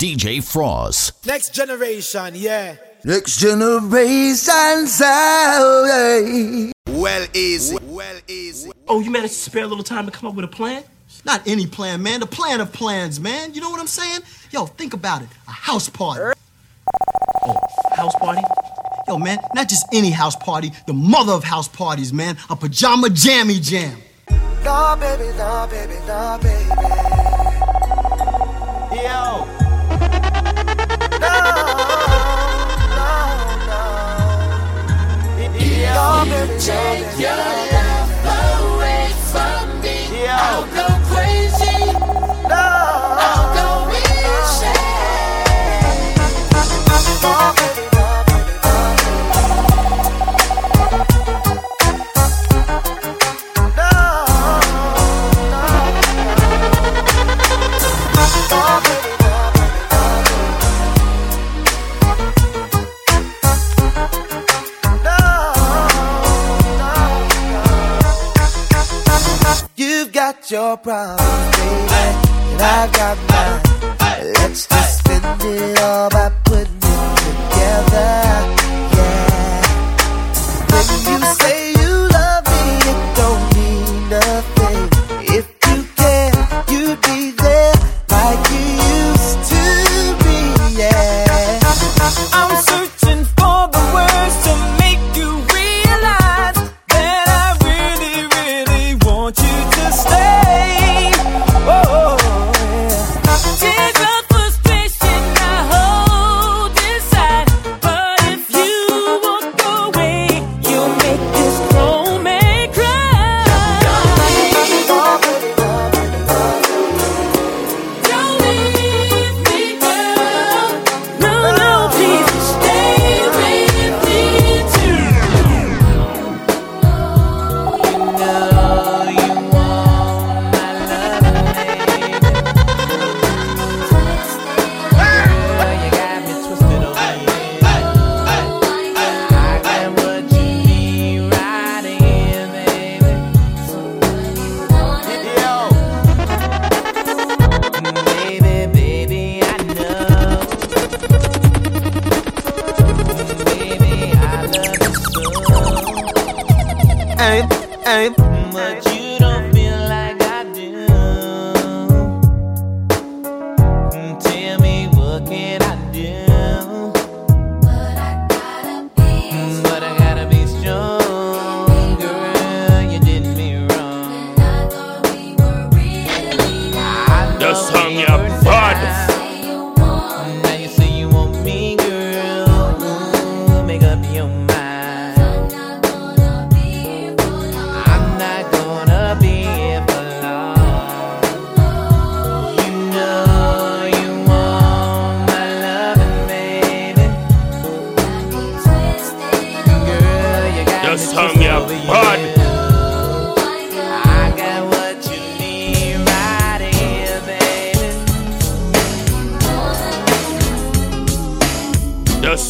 DJ Fross. Next generation, yeah. Next generation sound. Well, easy. Well, easy. Oh, you managed to spare a little time to come up with a plan? Not any plan, man. The plan of plans, man. You know what I'm saying? Yo, think about it. A house party. Oh, house party? Yo, man, not just any house party, the mother of house parties, man. A pajama jammy jam. Nah, baby, nah, baby, nah, baby. Yo. strawberry. Take your life. got your problems, baby, and I got mine. Let's just spend it all by putting it together, yeah. When you say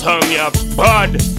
song, you bud.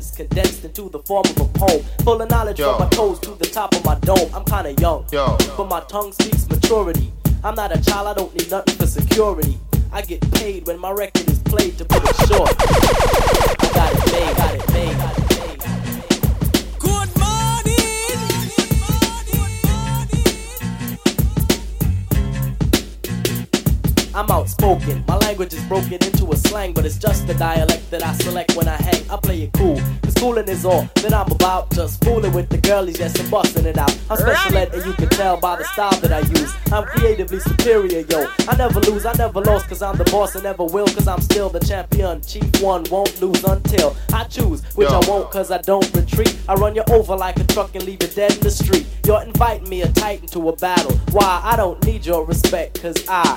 Sense condensed into the form of a poem. Full of knowledge Yo. from my toes to the top of my dome. I'm kinda young, Yo. but my tongue speaks maturity. I'm not a child, I don't need nothing for security. I get paid when my record is played to put it short. I got it made, got it made, got it made. I'm outspoken. My language is broken into a slang, but it's just the dialect that I select when I hang. I play it cool, cause coolin' is all that I'm about. Just fooling with the girlies, yes, and busting it out. I'm special ed, and you can tell by the style that I use. I'm creatively superior, yo. I never lose, I never lost, cause I'm the boss and never will, cause I'm still the champion. Chief one won't lose until I choose, which Yo. I won't, cause I don't retreat. I run you over like a truck and leave you dead in the street. You're inviting me a titan to a battle. Why? I don't need your respect, cause I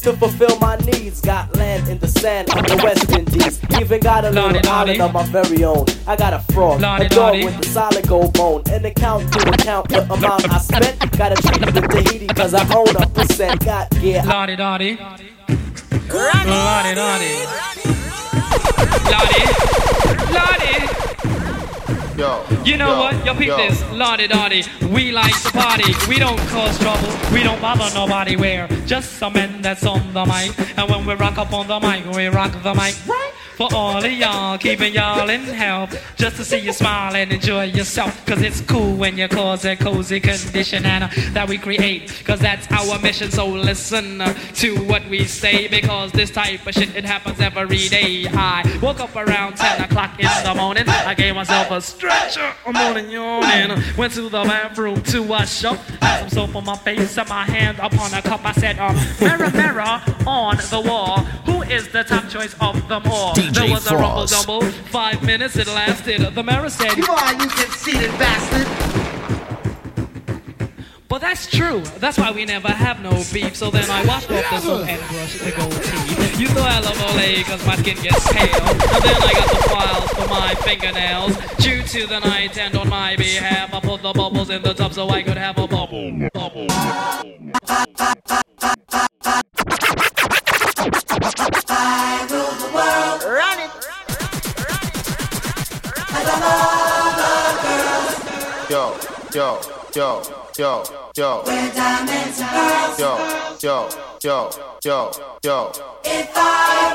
To fulfill my needs, got land in the sand of the West Indies. Even got a Lordy, little lordy. island of my very own. I got a frog, Lordy, a dog lordy. with a solid gold bone, an account to account the amount I spent. Got a treat with Tahiti cause I own a percent. Got gear, Lottie Dottie. Lottie Dottie. Lottie. Lottie. Yo. You know yo, what? Yo, peep yo. this. Lottie Dottie. We like to party. We don't cause trouble. We don't bother nobody. We're just some men that's on the mic. And when we rock up on the mic, we rock the mic. Right? For all of y'all, keeping y'all in health. Just to see you smile and enjoy yourself. Cause it's cool when you cause a cozy condition and uh, that we create. Cause that's our mission. So listen uh, to what we say. Because this type of shit, it happens every day. I woke up around 10 o'clock in the morning. I gave myself a stretcher. I'm morning yawning. Went to the bathroom to wash up. Had some soap on my face and my hand upon a cup. I said, um, mirror, mirror on the wall. Who is the top choice of them all? DJ there was a rumble Fross. dumble. Five minutes it lasted. The mirror said, You are, you conceited bastard. But that's true. That's why we never have no beef. So then I washed off the soap and brushed the gold teeth. You know I love Olay cause my skin gets pale. And then I got the files for my fingernails. Due to the night and on my behalf, I put the bubbles in the tub so I could have a bubble. Bubble. Yo, yo, yo, yo, yo. Yo, yo, yo, yo, yo.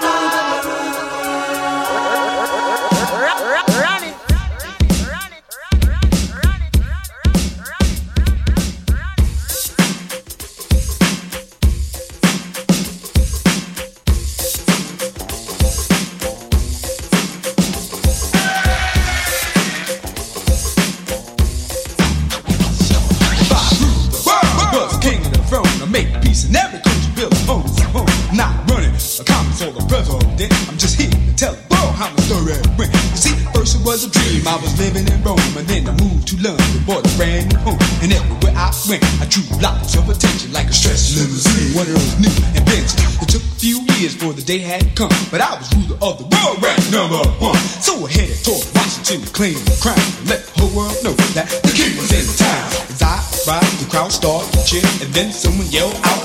was number one. So we're headed toward Washington, to claim the crown. Let the whole world know that the king was in town. As I ride, the crowd started to cheer, and then someone yelled out.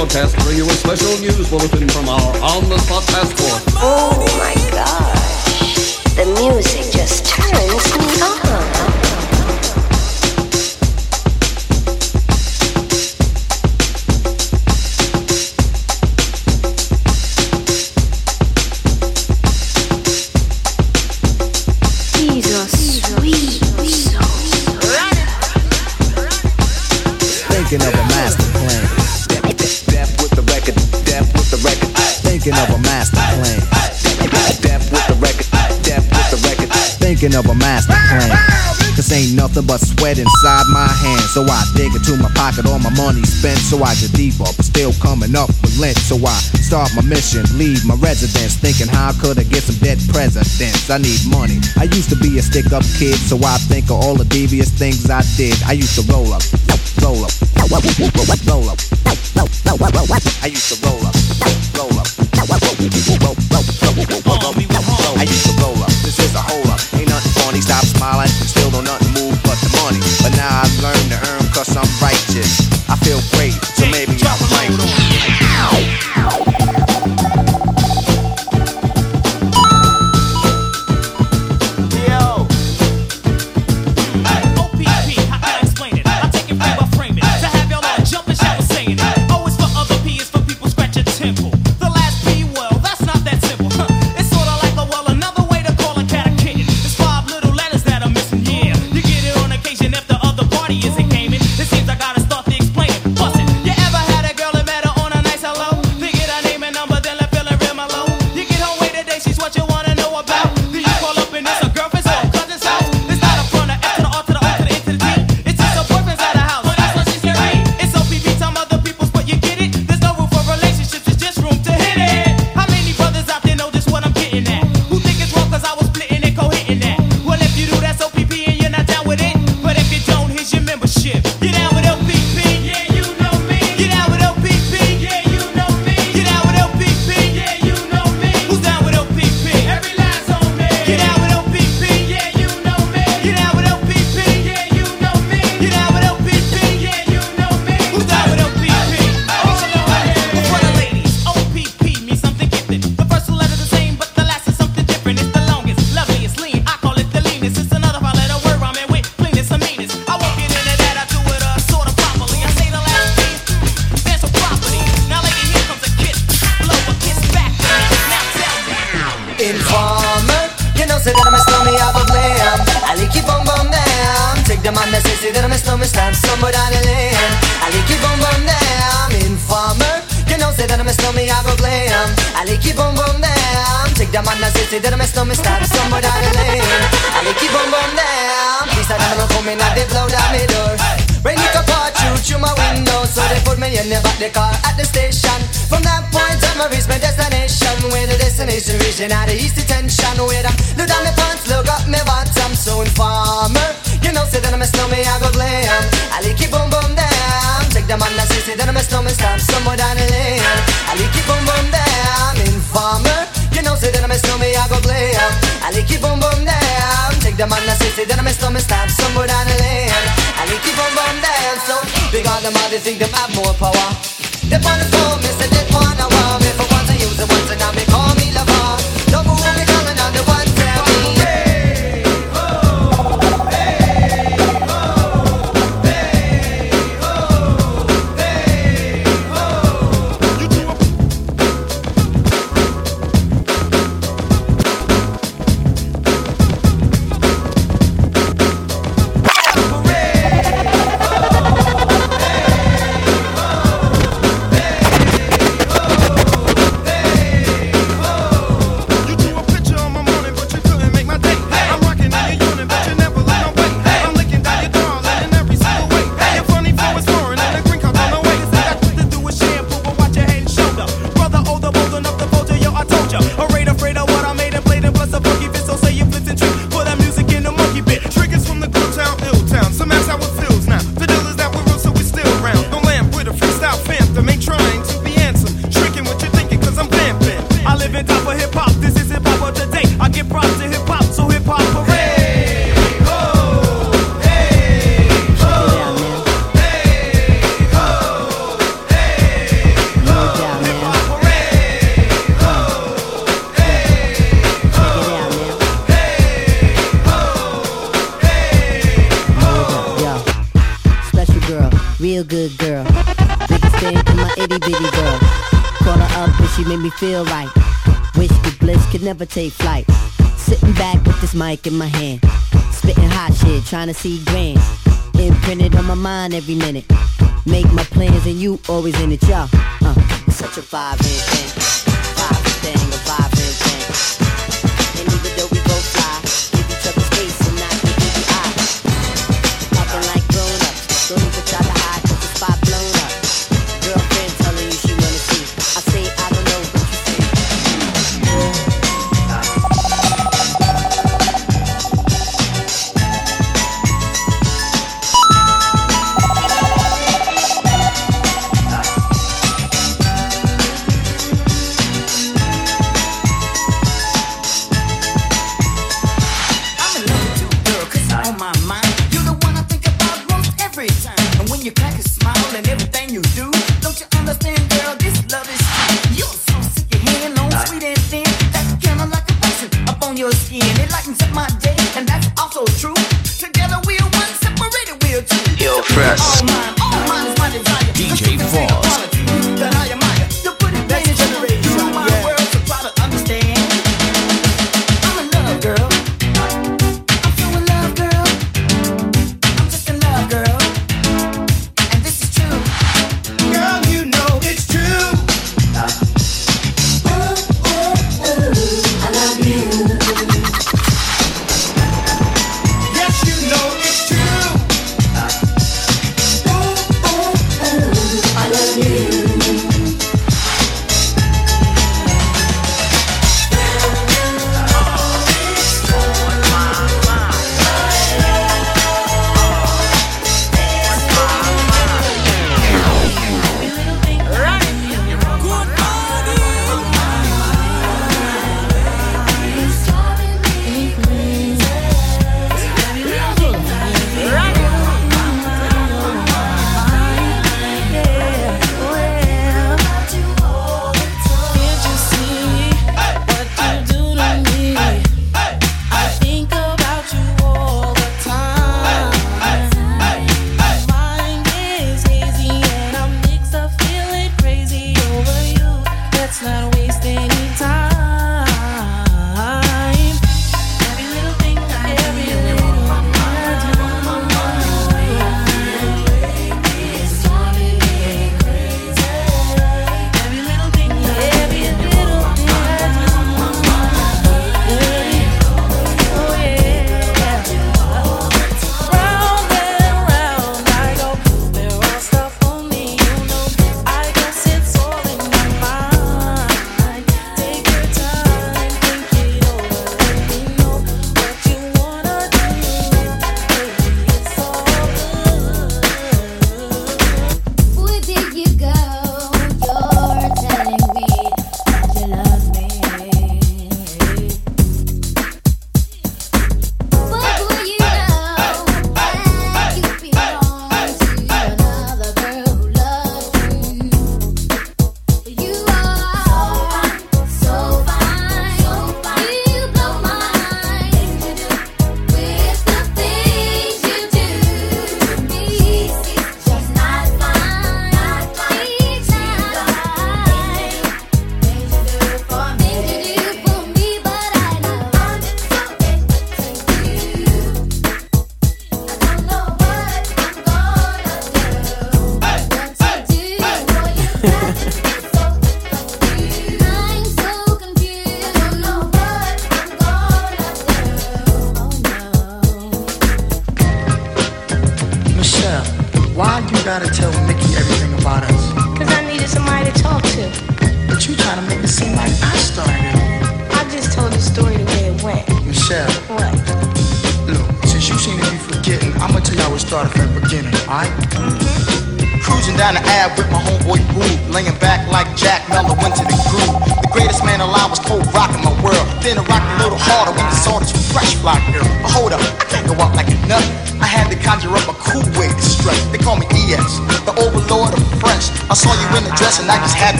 protest. So I dig into my pocket, all my money spent. So I get deeper, but still coming up with lint. So I start my mission, leave my residence, thinking how could I get some dead presidents? I need money. I used to be a stick up kid, so I think of all the devious things I did. I used to roll up, roll up, roll up. I used to roll up. demanda se se that I'm a stomach stop somewhere down the lane. And we keep on bum dancing because oh, the mother think them have more power. Take flight. Sitting back with this mic in my hand. Spitting hot shit, trying to see grand. Imprinted on my mind every minute. Make my plans and you always in it, y'all. Uh, such a vibe thing, vibe thing, a vibe.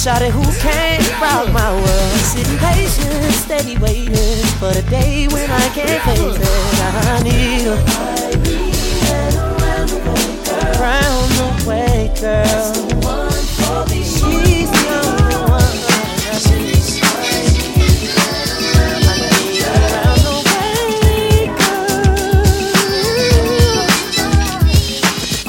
Shawty who can rock my world. Sitting patient, steady waiting for the day when I can't face it. I need a round the way girl. She's the one.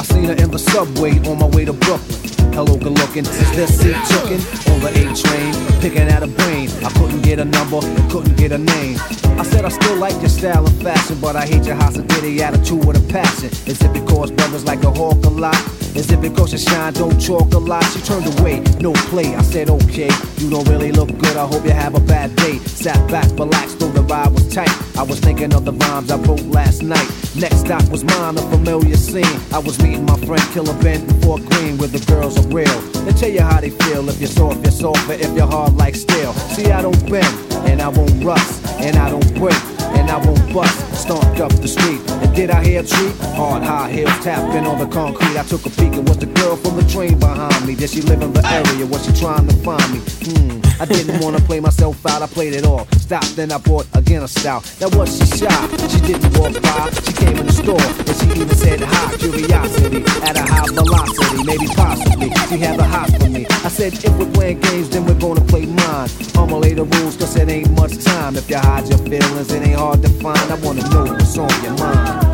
Seen her in the subway on my way to Brooklyn. Hello, good looking. Is this seat chicken on the A train? Picking at a brain. I couldn't get a number, couldn't get a name. I said I still like your style and fashion, but I hate your hospitality attitude with a passion. Is it because brothers like a hawk a lot? Is it because you shine, don't chalk a lot? She turned away, no play. I said, okay, you don't really look good. I hope you have a bad day. Sat back, relaxed, though the ride was tight. I was thinking of the rhymes I wrote last night. Next stop was mine, a familiar scene. I was meeting my friend Killer Ben before Green, where the girls are real. They tell you how they feel. If you're soft, you're soft, but if you're hard like steel. See, I don't bend, and I won't rust, and I don't break, and I won't bust. Stomped up the street, and did I hear a treat? Hard high heels tapping on the concrete. I took a peek, it was the girl from the train behind me. Did she live in the area? Was she trying to find me? Hmm. I didn't wanna play myself out, I played it all. Stopped, then I bought again a style. That was she shy. She didn't walk by, she came in the store, and she even said hi. Curiosity at a high velocity, maybe possibly. She had the hot for me. I said, if we're playing games, then we're gonna play mine. I'ma lay the rules, cause it ain't much time. If you hide your feelings, it ain't hard to find. I wanna know what's on your mind.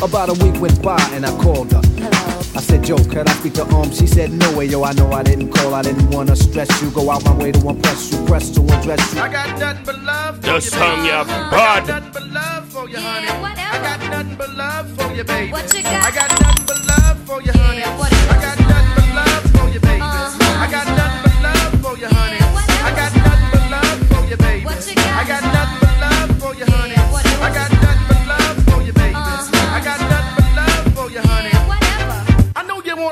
About a week went by and I called her. Hello. I said, Joe, could I speak to um? She said, No way, yo. I know I didn't call. I didn't wanna stress you. Go out my way to impress you, press to undress you. I got nothing but love for The you, song baby. ya I got nothing but love for you, honey. I got nothing but love for you, baby. What you got? I got nothing but love for you, honey. I got nothing but love for you, baby. I got nothing but love for you, honey.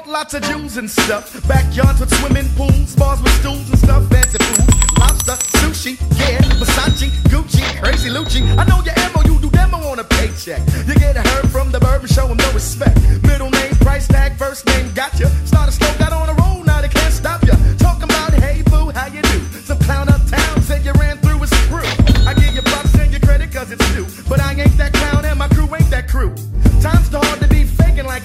Lots of Jews and stuff. Backyards with swimming pools, bars with stools and stuff, fancy food. Lobster, sushi, yeah, Versace, Gucci, crazy Lucci. I know your you do demo on a paycheck. You get a heard from the bourbon, show 'em no respect. Middle name, price tag, first name, gotcha. Started slow, got on a roll, now they can't stop ya. Talking about, hey boo, how you do? Some clown uptown said you ran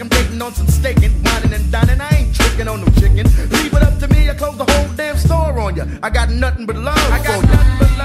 I'm dating on some staking, whining and dining. I ain't tricking on no chicken. Leave it up to me, I close the whole damn store on you. I got nothing but love I got for you. nothing but love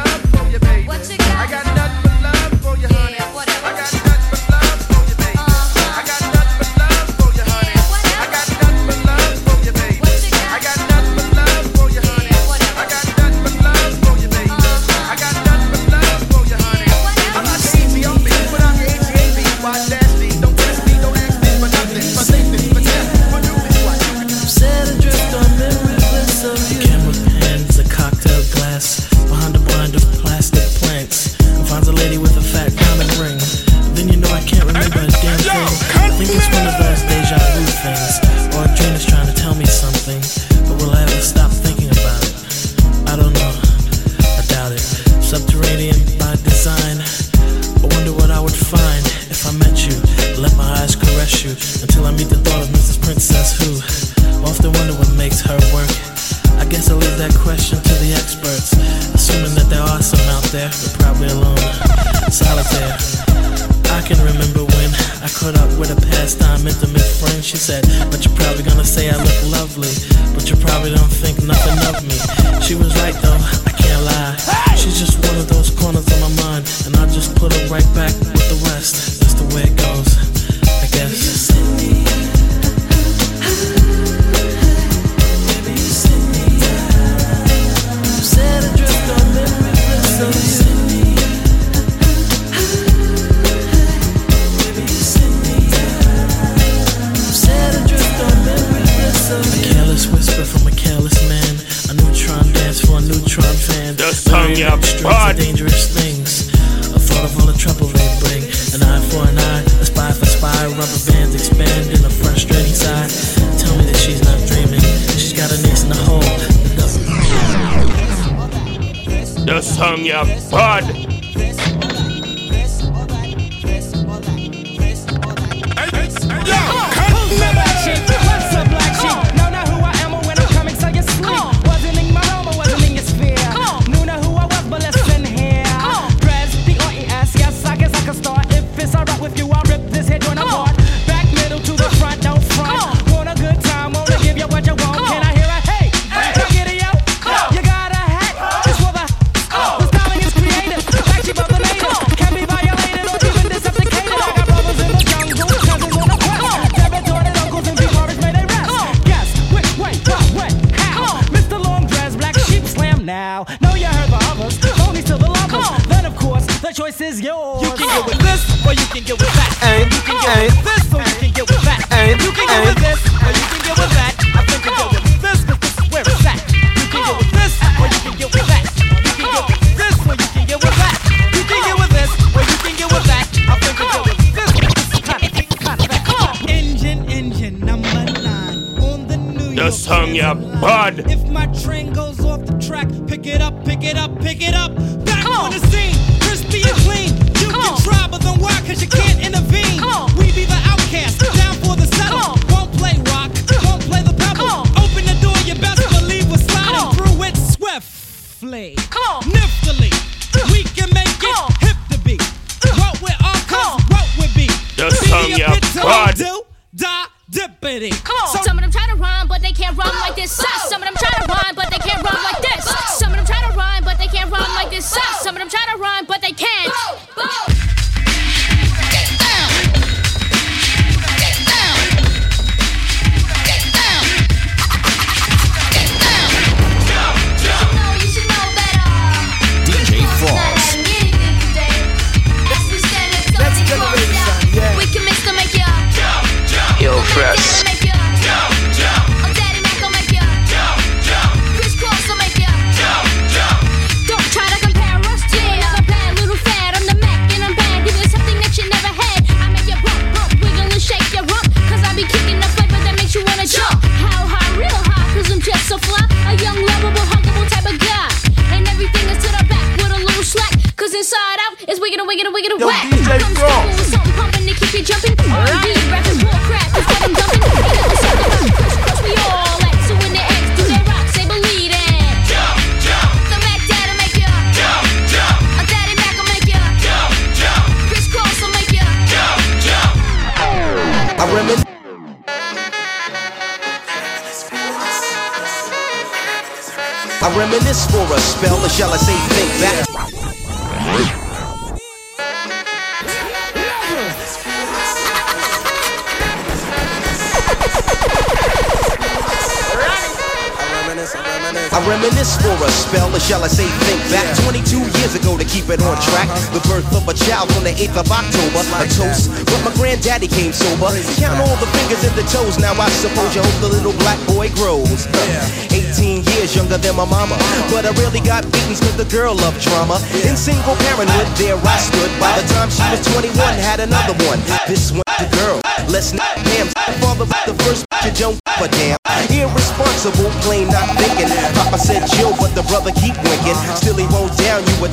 girl of drama. In single parenthood, there I stood. By the time she was 21, had another one. This one.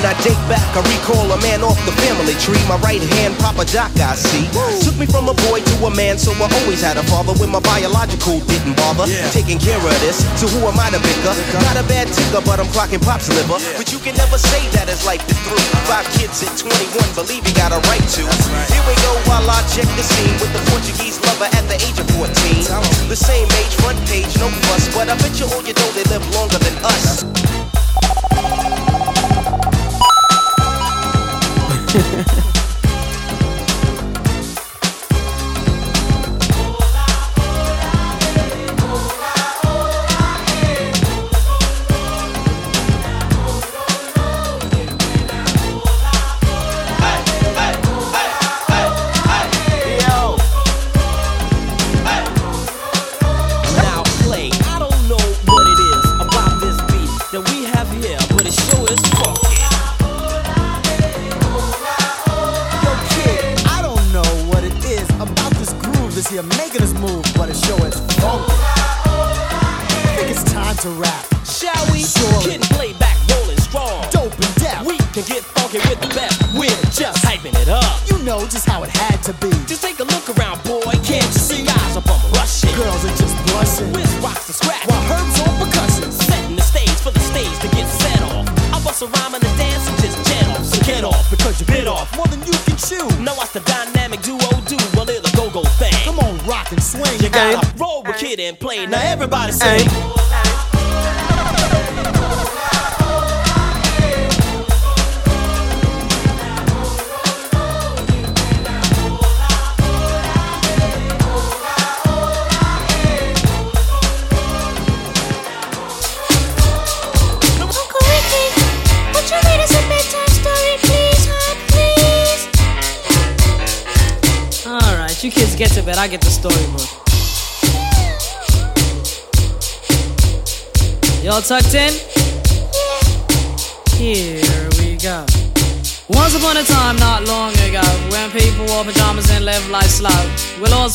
When I date back, I recall a man off the family tree. My right hand, Papa Doc, I see. Took me from a boy to a man, so I always had a father when my biological didn't bother. Taking care of this, so who am I to bicker? Not a bad ticker, but I'm clocking pop's liver. But you can never say that his life is through. Five kids at 21, believe he got a right to. Here we go while I check the scene with the Portuguese lover at the age of 14. The same age, front page, no fuss, but I bet you all you know they live longer than us.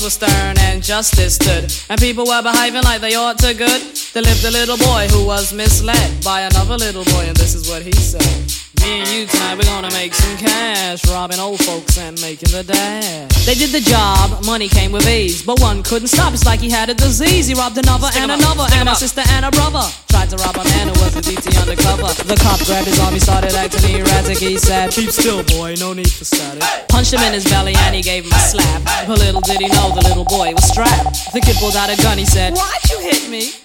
Were stern and justice stood, and people were behaving like they ought to good, there lived a little boy who was misled by another little boy, and this is what he said. Me and you tonight, we're gonna make some cash, robbing old folks and making the dash. They did the job, money came with ease, but one couldn't stop. It's like he had a disease. He robbed another Stick and another, and a sister and a brother. Tried to rob a man who was a DT undercover. The cop grabbed his arm, he started acting erratic. He said, Keep still, boy, no need for static. Punched him in his belly and he gave him a slap. But little did he know the little boy was strapped. The kid pulled out a gun, he said, Why'd you hit me?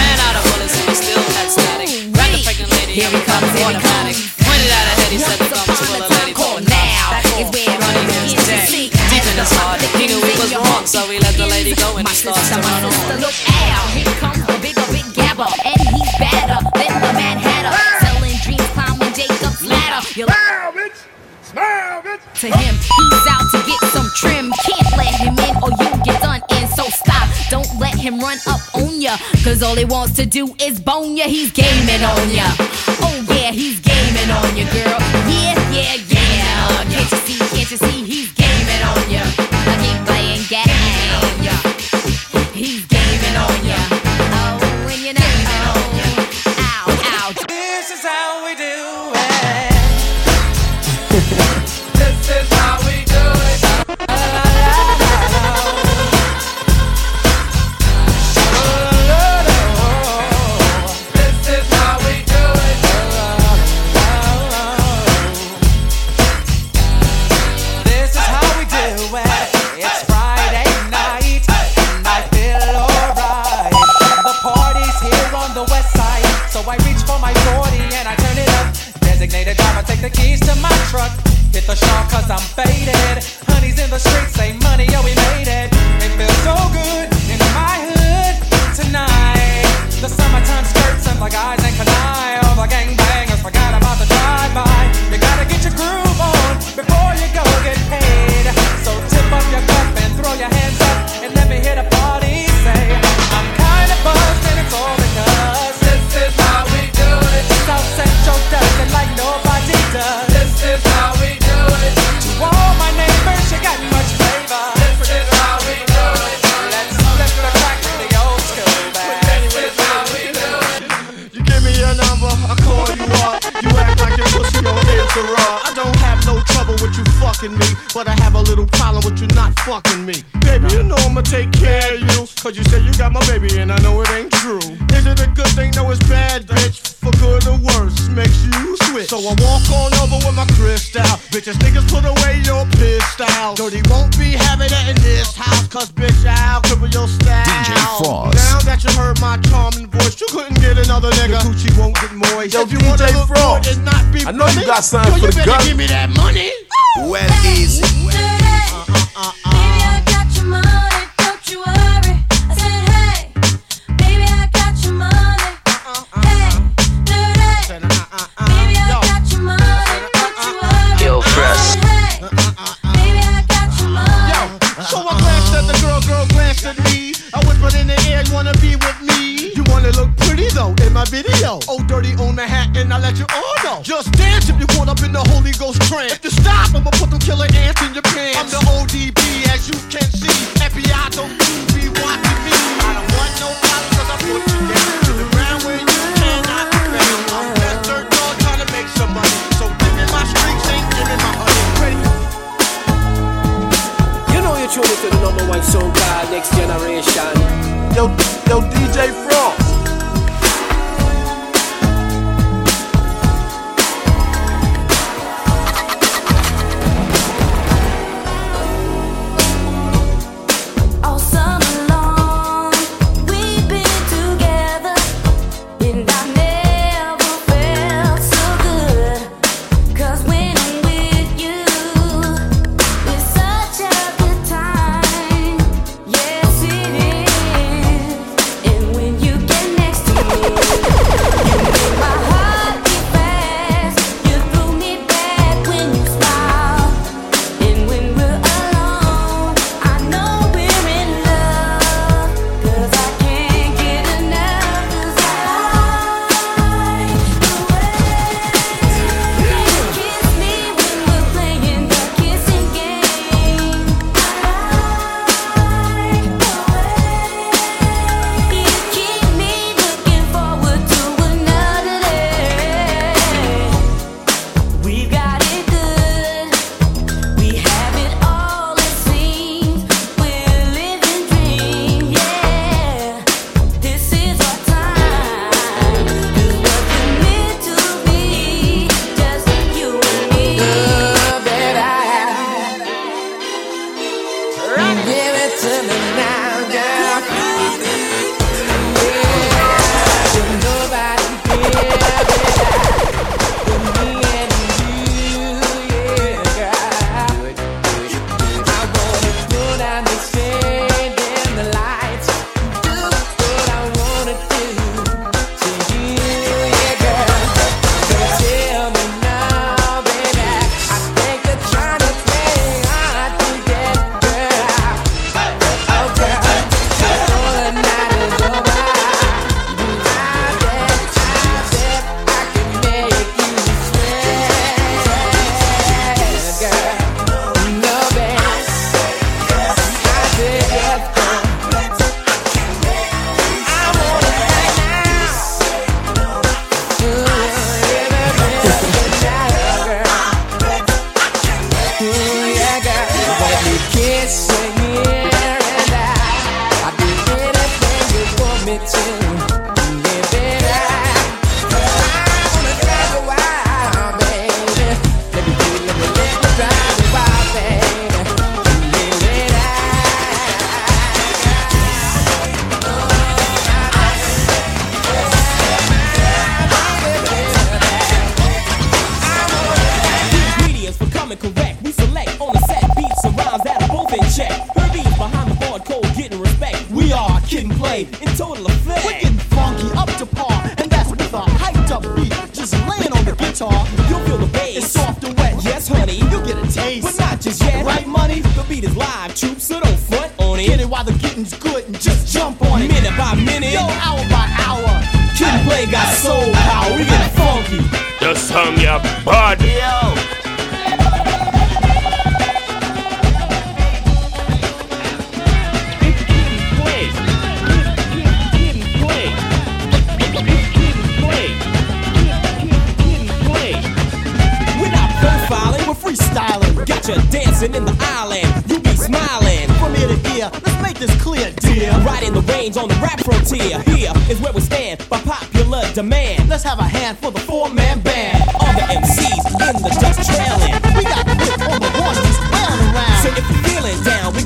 Automatic. Pointed at her head, he said the gun was full of lady. Told him now is where running his dead. Deep in his heart, he knew he was wrong, so he let the lady go and he starts to run on. Look out, here comes the bigger, big gabber, and he's better than the Mad Hatter. Selling dreams, climbing Jacob's ladder. You smile, bitch. Smile, bitch. To him, he's out to get some trim. Can't let him in or you get done in. So stop. Don't let him run up ya. Cause all he wants to do is bone ya. He's gaming on ya. Oh yeah, he's gaming on ya, girl. Yeah, yeah, yeah. Can't you see, can't you see, he's gaming on ya. Jurassien you're to the number one song by Next Generation. Yo, yo, DJ Fross. soul power. We get funky. Just hum your body. Yo. freestyling. Got you dancing in the island smiling. From ear to ear, let's make this clear, dear. Riding the reins on the rap frontier. Here is where we stand by popular demand. Let's have a hand for the four-man band. All the MCs in the dust trailing. We got the on the horses, round around. So if you're feeling down, we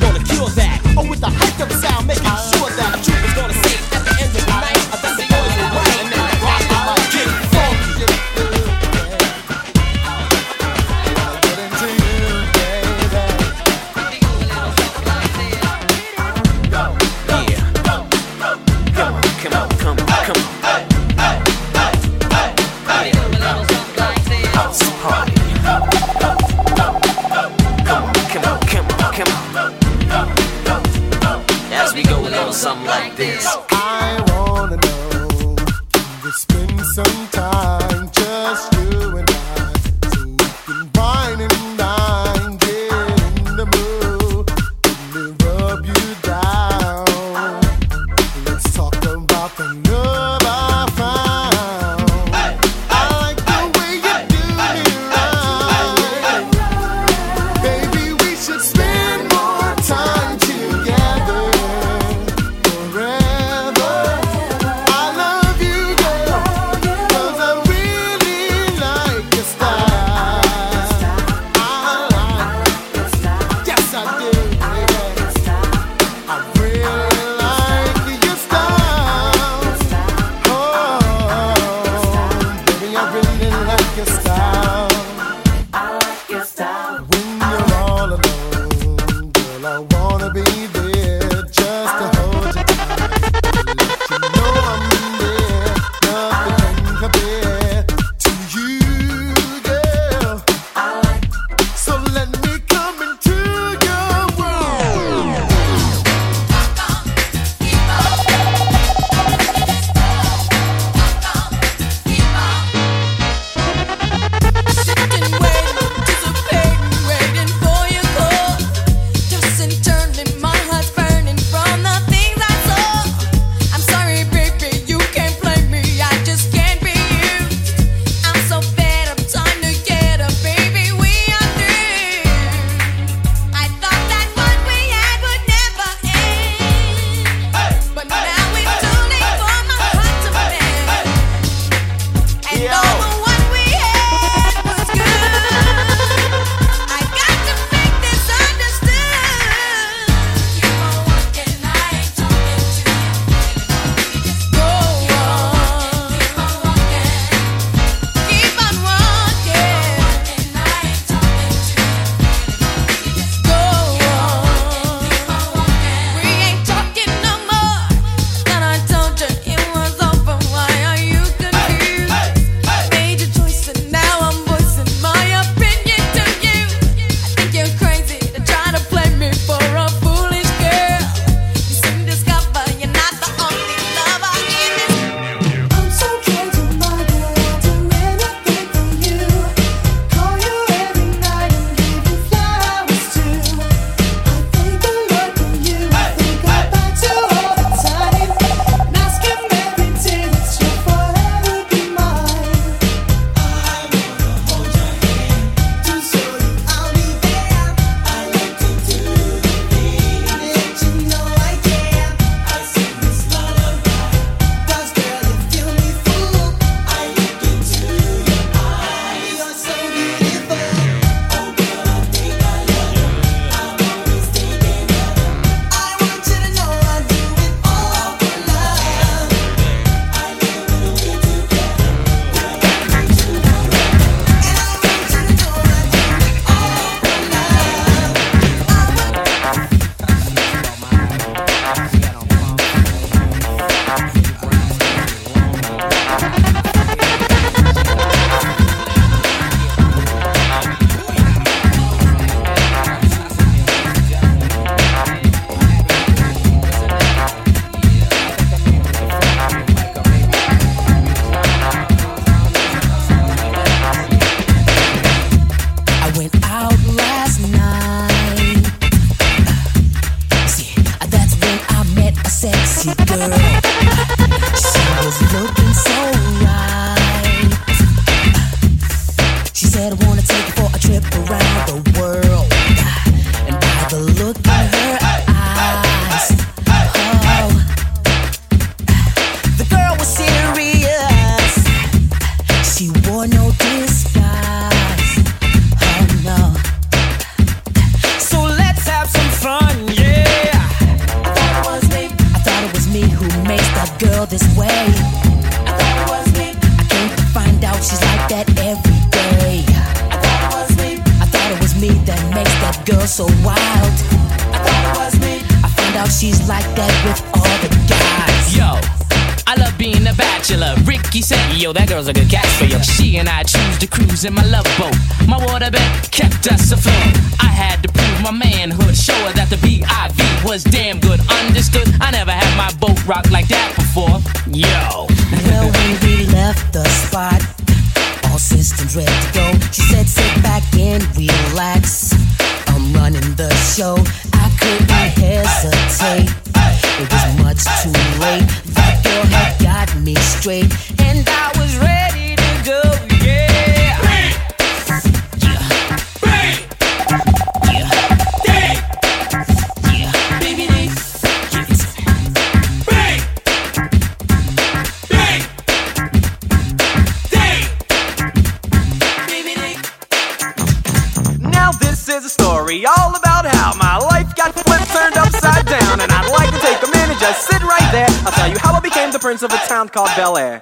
I'll tell you how I became the prince of a town called Bel Air.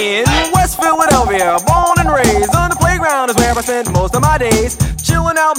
In West Philadelphia, born and raised on the playground is where I spent most of my days. Chilling out,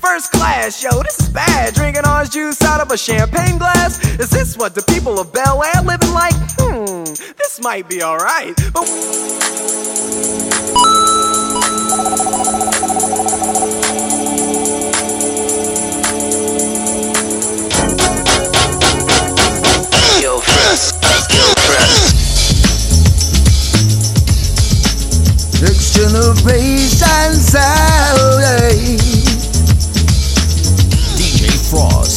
First class, yo, this is bad. Drinking orange juice out of a champagne glass. Is this what the people of Bel Air living like? Hmm, this might be alright. But Yo, press. Yo, press. Next generation sound. Fross.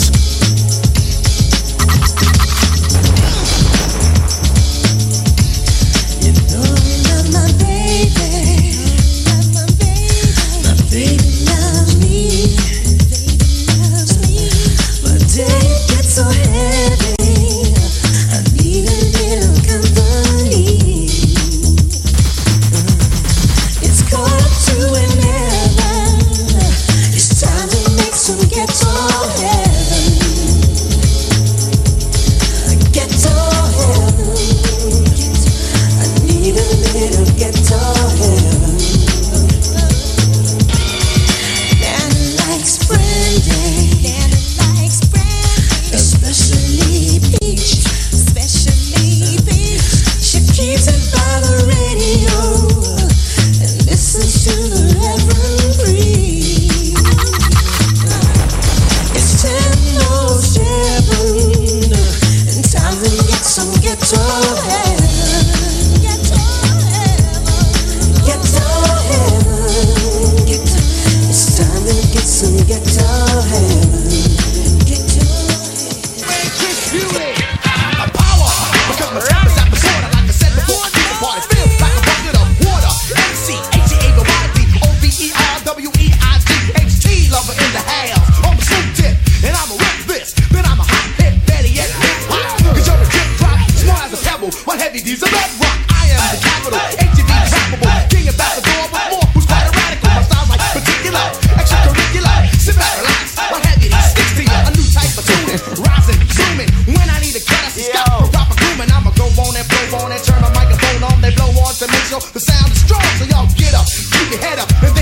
sound is strong, so y'all get up, keep your head up, and then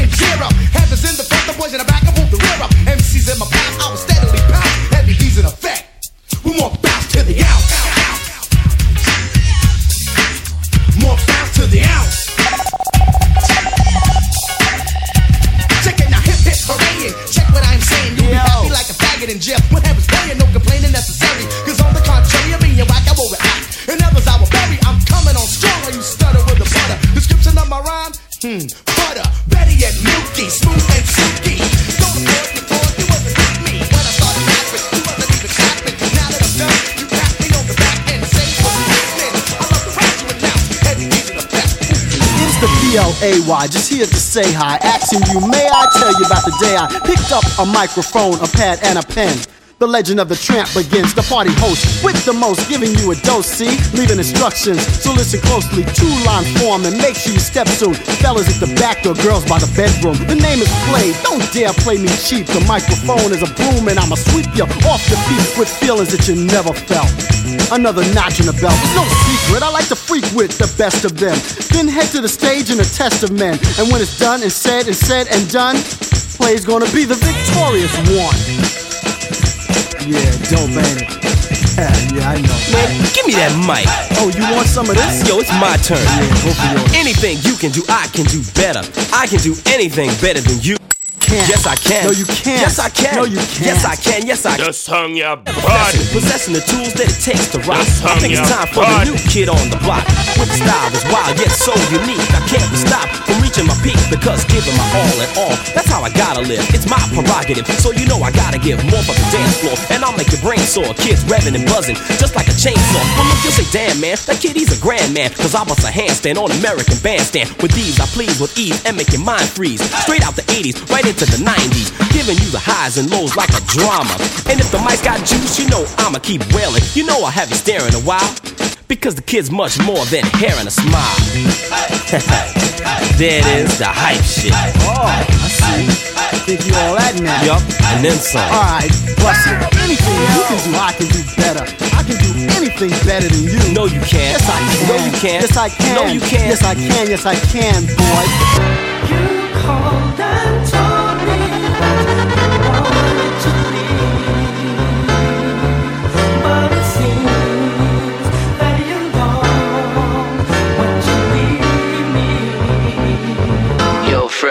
PLAY, just here to say hi. Asking you, may I tell you about the day I picked up a microphone, a pad, and a pen? The legend of the tramp begins. The party host with the most, giving you a dose. See, leaving instructions. So listen closely. Two line form and make sure you step soon. Fellas at the back door, girls by the bedroom. The name is played. Don't dare play me cheap. The microphone is a broom and I'ma sweep you off your feet with feelings that you never felt. Another notch in the belt. No secret. I like to freak with the best of them. Then head to the stage in a test of men. And when it's done and said and said and done, play's gonna be the victorious one. Yeah, dope, ain't it? Yeah, yeah, I know. Man, give me that mic. Oh, you want some of this? Yo, it's my turn. Yeah, go for yours. Anything you can do, I can do better. I can do anything better than you. Can't. Yes, I can. No, you can't. Yes, I can. No, you Yes, can't. Yes, I can. Yes, I can. The song your Possessing, body. possessing the tools that it takes to rock. Yes, I think it's I'm time for your the new kid on the block. With the style is wild yet so unique. I can't be stopped from reaching my peak because giving my all and all. That's how I gotta live. It's my prerogative, so you know I gotta give more for the dance floor. And I'll make your brain sore. Kids revving and buzzing just like a chainsaw. Well, look, you'll say, damn man, that kid he's a grand man. Cause I bust a handstand on American bandstand. With these, I please with ease and make your mind freeze. Straight out the 80s, right into the 90s. Giving you the highs and lows like a drama. And if the mic's got juice, you know I'ma keep wailing. You know I have you staring a while. Because the kid's much more than hair and a smile. there it is, the hype shit. Oh, I see. Think you all that now? Yup, and then some. Alright, bust it. Anything you can do, I can do better. I can do anything better than you. No, you can't. Yes, I can. No, you can't. Yes, I can. No, you can't. Yes, I can. Yes, I can, boy. You called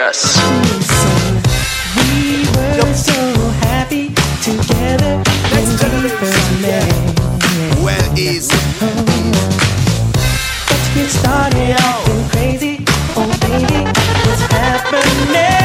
me. Yo, Fresh. We were so happy together when we first met. Well, easy. But you started acting crazy. Oh, baby, what's happening?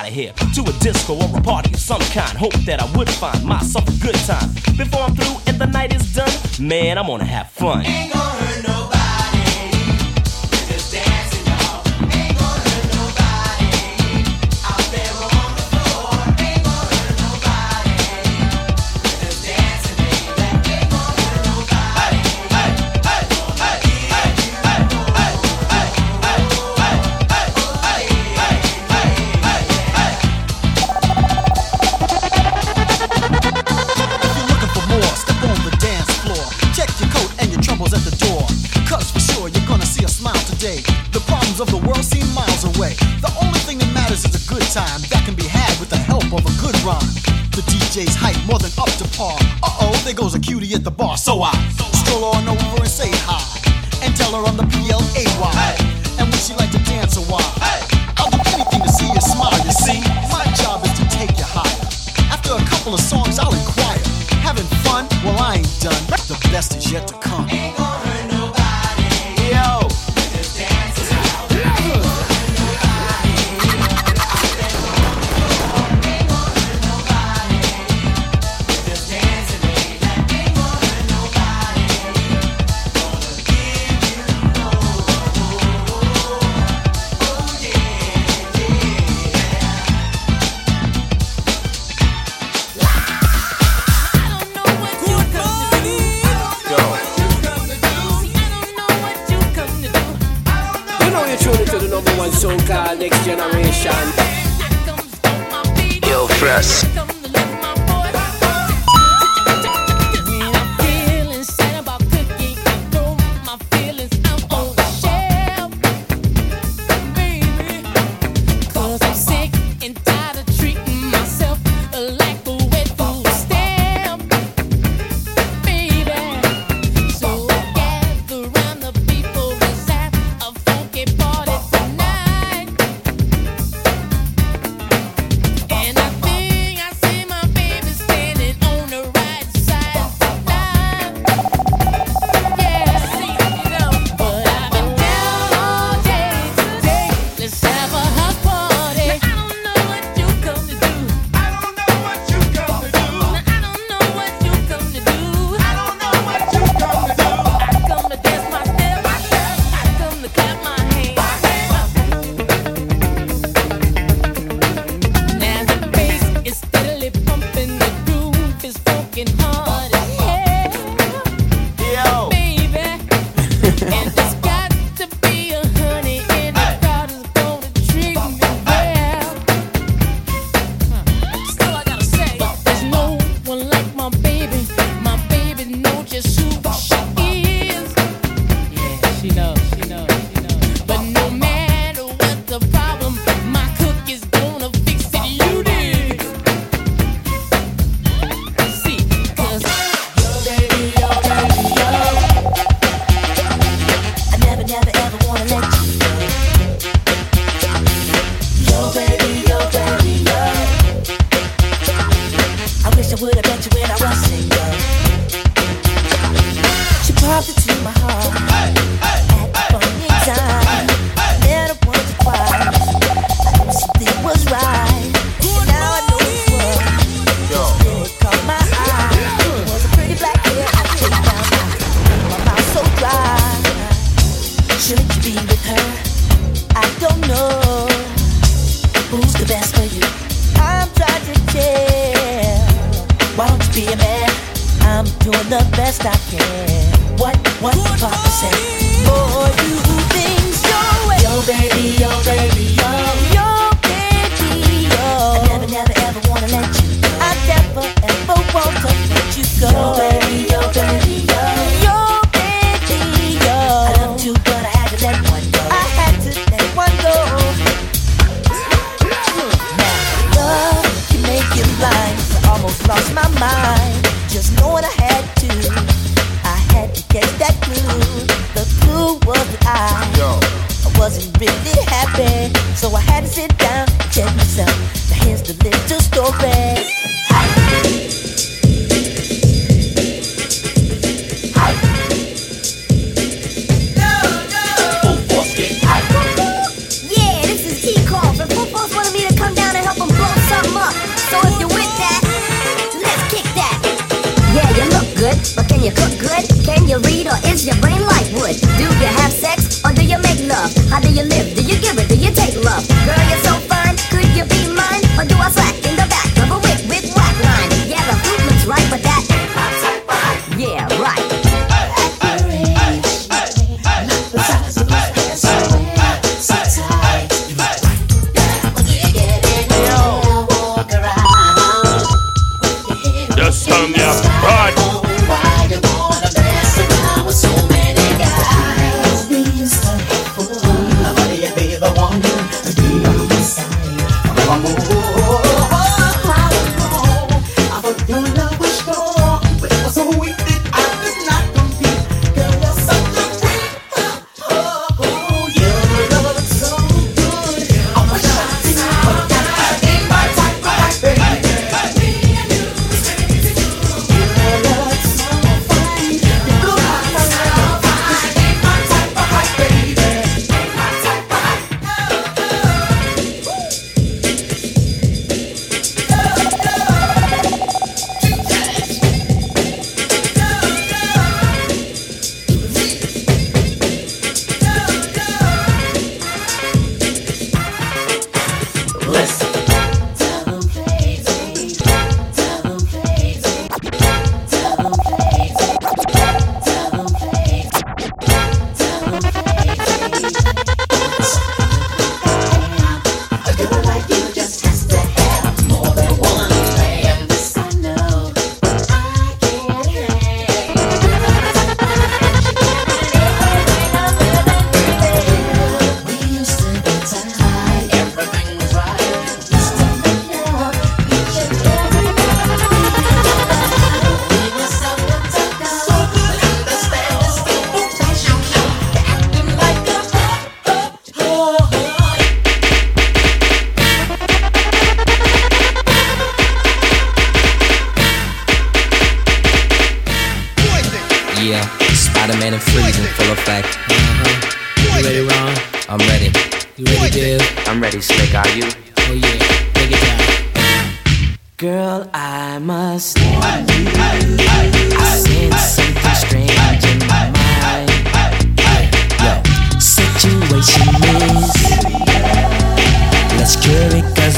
out of here to a disco or a party of some kind. Hope that I would find myself a good time before I'm through and the night is done. Man, I'm gonna have fun.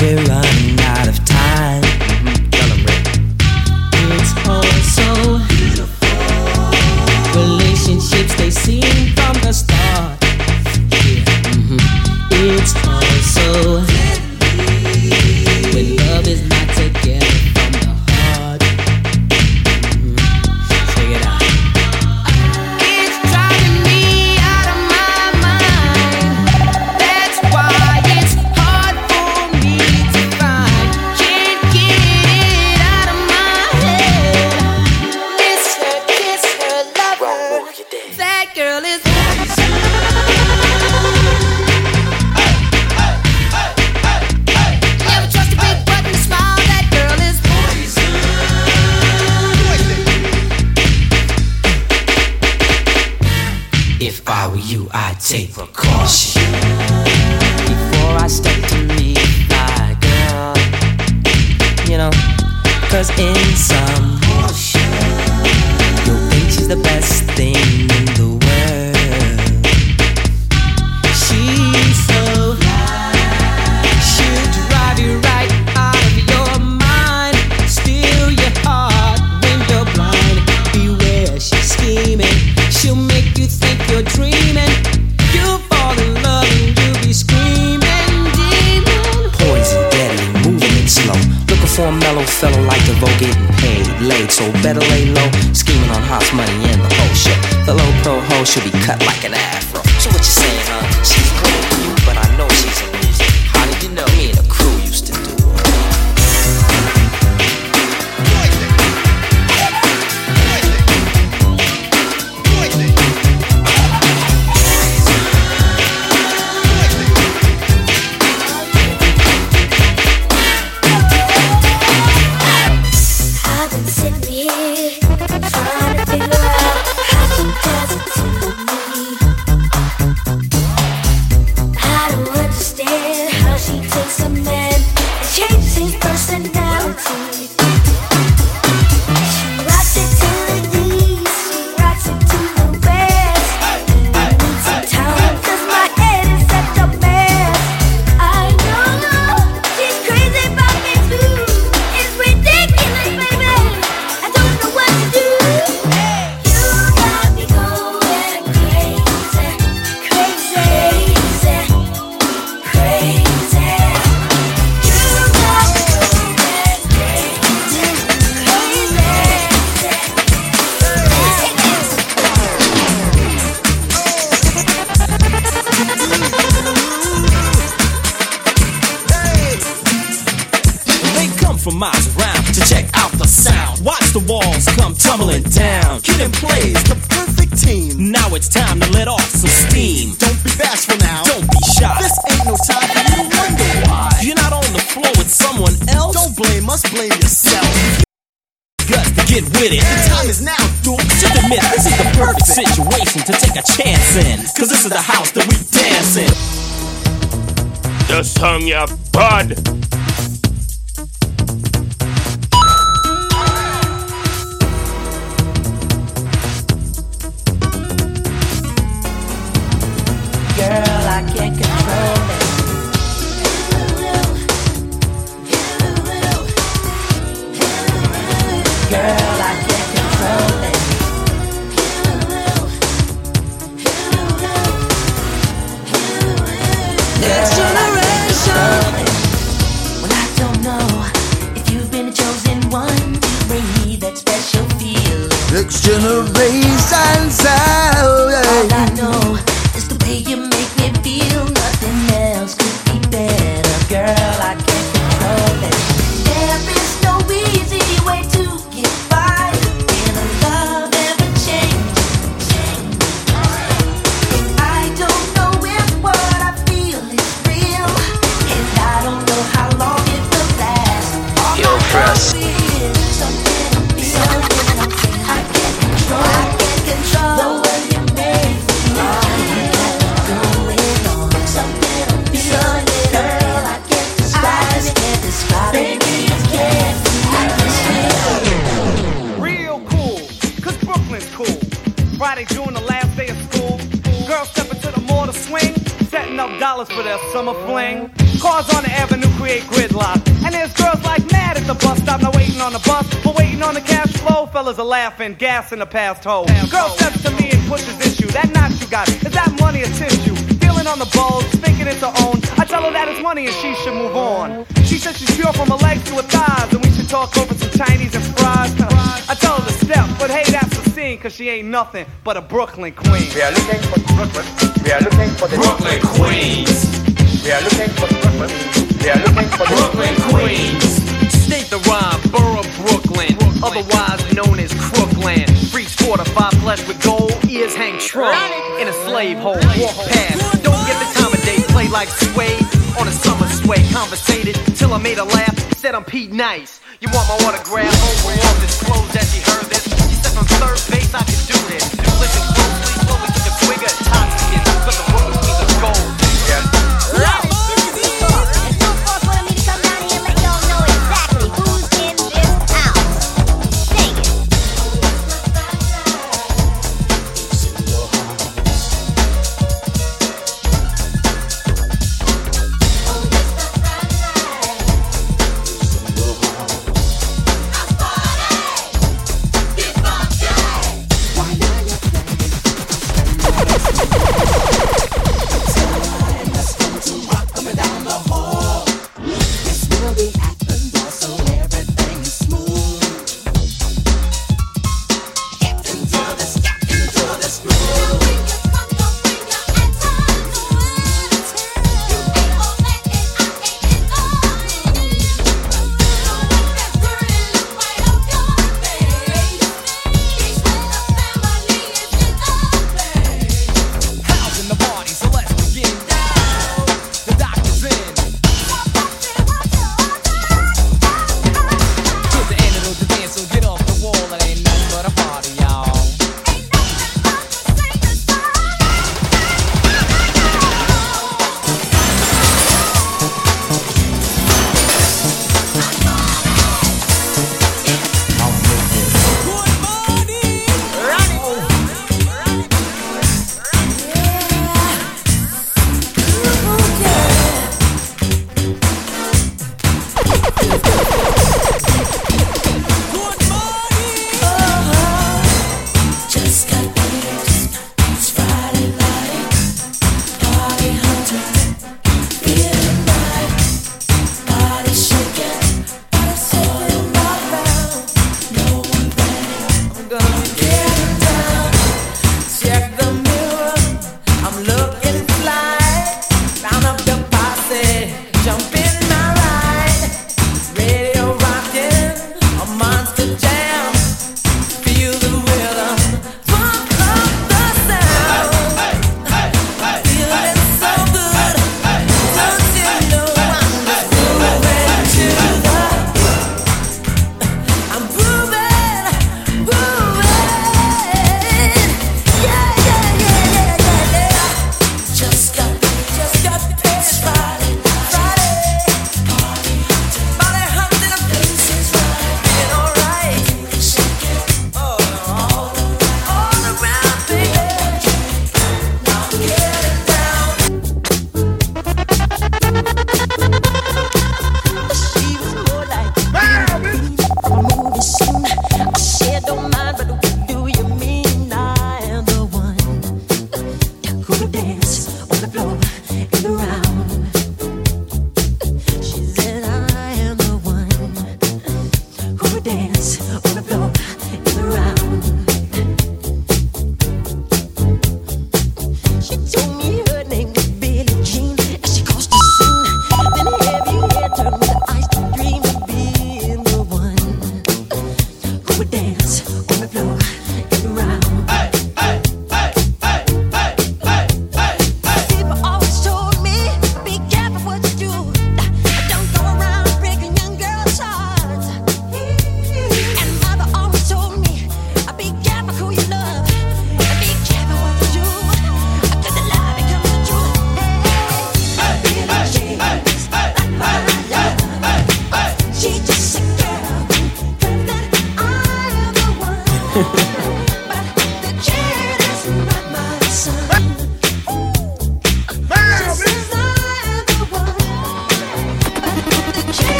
where I situation to take a chance in. Cause this is the house that we dance in. Just song, your bud. next generation's out. All I know for their summer fling. Cars on the avenue create gridlock. And there's girls like mad at the bus stop, not waiting on the bus, but waiting on the cash flow. Fellas are laughing, gas in the past hole. Girl steps to me and pushes issue. That knot you got, is that money or tissue? Feeling on the balls, thinking it's her own. I tell her that it's money and she should move on. She says she's pure from her legs to her thighs, and we should talk over some Chinese and fries. I tell her to step, but hey, that's the scene, cause she ain't nothing but a Brooklyn queen. We are looking for Brooklyn. We are looking for the Brooklyn Queens. We are looking for Brooklyn. We are looking for Brooklyn Queens. State the rhyme, borough Brooklyn, otherwise known as Crooklyn. Freaks fortified flesh with gold, ears hang true in a slave hole. Walk past, don't get the time of day, play like Sway on a summer sway. Conversated till I made a laugh, said I'm Pete Nice. You want my autograph? Overall disclosed as she heard this. She said from 3rd Bass I could do this. Listen closely, slowly a swig of intoxicant, but the Brooklyn Queens of gold.